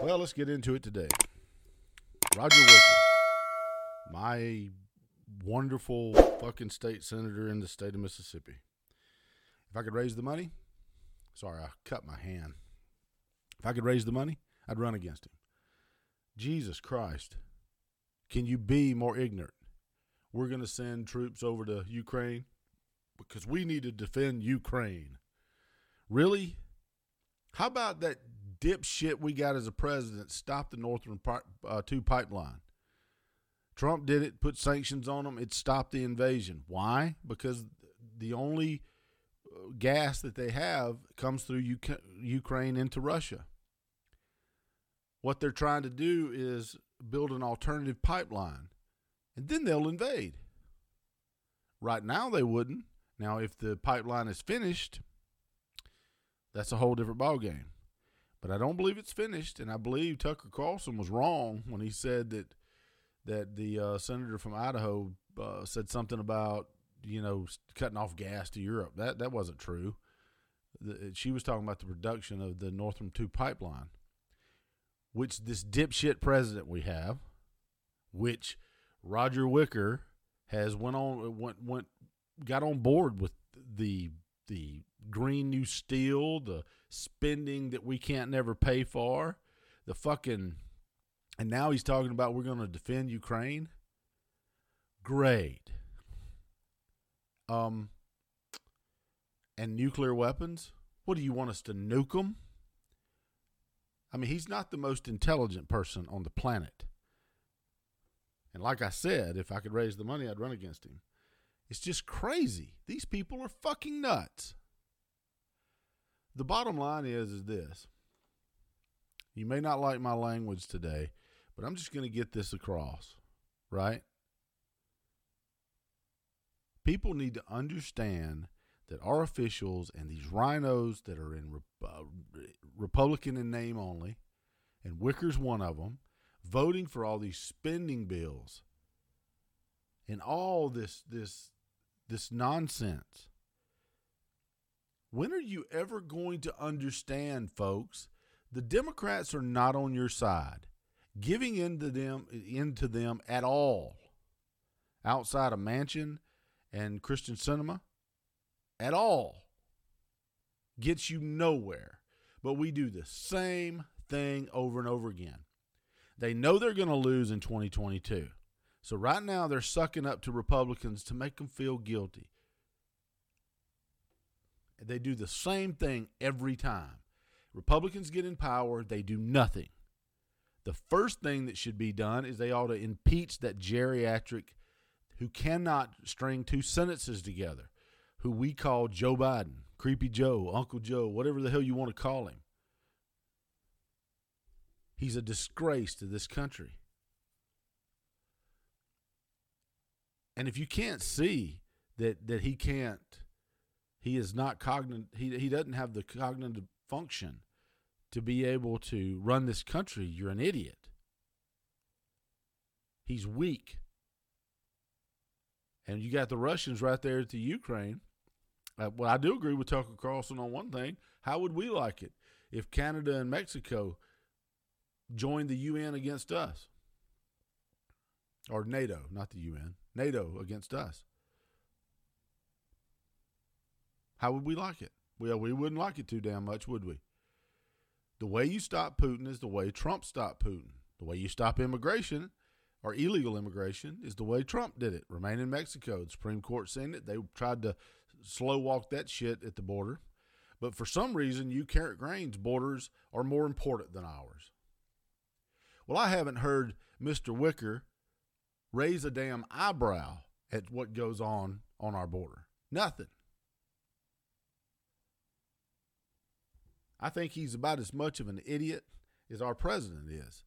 Well, let's get into it today. Roger Wicker, my wonderful fucking state senator in the state of Mississippi. If I could raise the money, sorry, I cut my hand. If I could raise the money, I'd run against him. Jesus Christ. Can you be more ignorant? We're going to send troops over to Ukraine because we need to defend Ukraine. Really? How about that dipshit we got as a president stopped the Northern uh, 2 pipeline? Trump did it, put sanctions on them. It stopped the invasion. Why? Because the only uh, gas that they have comes through UK- Ukraine into Russia. What they're trying to do is build an alternative pipeline, and then they'll invade. Right now, they wouldn't. Now, if the pipeline is finished, that's a whole different ballgame. But I don't believe it's finished, and I believe Tucker Carlson was wrong when he said that that the uh, senator from Idaho uh, said something about you know cutting off gas to Europe. That that wasn't true. The, she was talking about the production of the Northern Two pipeline, which this dipshit president we have, which Roger Wicker has went on went went got on board with the the green new steel, the spending that we can't never pay for, the fucking and now he's talking about we're going to defend Ukraine. Great. Um and nuclear weapons? What do you want us to nuke them? I mean, he's not the most intelligent person on the planet. And like I said, if I could raise the money, I'd run against him. It's just crazy. These people are fucking nuts. The bottom line is is this. You may not like my language today, but I'm just going to get this across, right? People need to understand that our officials and these RINOs that are in uh, Republican in name only, and Wicker's one of them, voting for all these spending bills and all this this this nonsense. When are you ever going to understand, folks? The Democrats are not on your side. Giving into them into them at all outside of Manchin and Kyrsten Sinema, at all gets you nowhere. But we do the same thing over and over again. They know they're going to lose in 2022. So right now they're sucking up to Republicans to make them feel guilty. They do the same thing every time. Republicans get in power, they do nothing. The first thing that should be done is they ought to impeach that geriatric who cannot string two sentences together, who we call Joe Biden, Creepy Joe, Uncle Joe, whatever the hell you want to call him. He's a disgrace to this country. And if you can't see that that he can't, he is not cognitive. He he doesn't have the cognitive function to be able to run this country. You're an idiot. He's weak. And you got the Russians right there at the Ukraine. Uh, well, I do agree with Tucker Carlson on one thing. How would we like it if Canada and Mexico joined the UN against us? Or NATO, not the UN. NATO against us. How would we like it? Well, we wouldn't like it too damn much, would we? The way you stop Putin is the way Trump stopped Putin. The way you stop immigration or illegal immigration is the way Trump did it. Remain in Mexico. The Supreme Court seen it. They tried to slow walk that shit at the border. But for some reason, Ukraine's borders are more important than ours. Well, I haven't heard Mr. Wicker raise a damn eyebrow at what goes on on our border. Nothing. I think he's about as much of an idiot as our president is.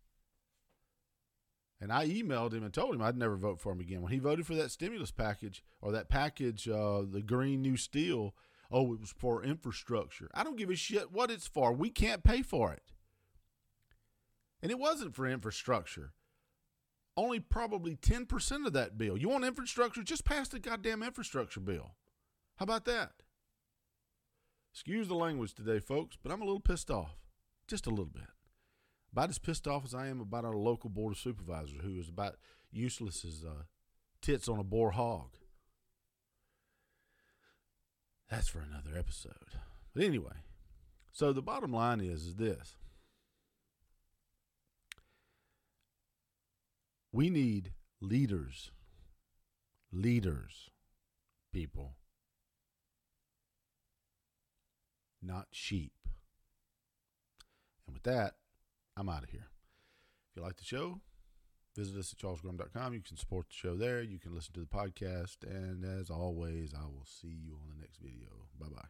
And I emailed him and told him I'd never vote for him again. When he voted for that stimulus package or that package, uh, the Green New Steel, oh, it was for infrastructure. I don't give a shit what it's for. We can't pay for it. And it wasn't for infrastructure only probably 10% of that bill. You want infrastructure? Just pass the goddamn infrastructure bill. How about that? Excuse the language today, folks, but I'm a little pissed off. Just a little bit. About as pissed off as I am about our local board of supervisors, who is about useless as uh, tits on a boar hog. That's for another episode. But anyway, so the bottom line is, is this. We need leaders. Leaders, people. Not sheep. And with that, I'm out of here. If you like the show, visit us at charlesgraham.com. You can support the show there. You can listen to the podcast. And as always, I will see you on the next video. Bye bye.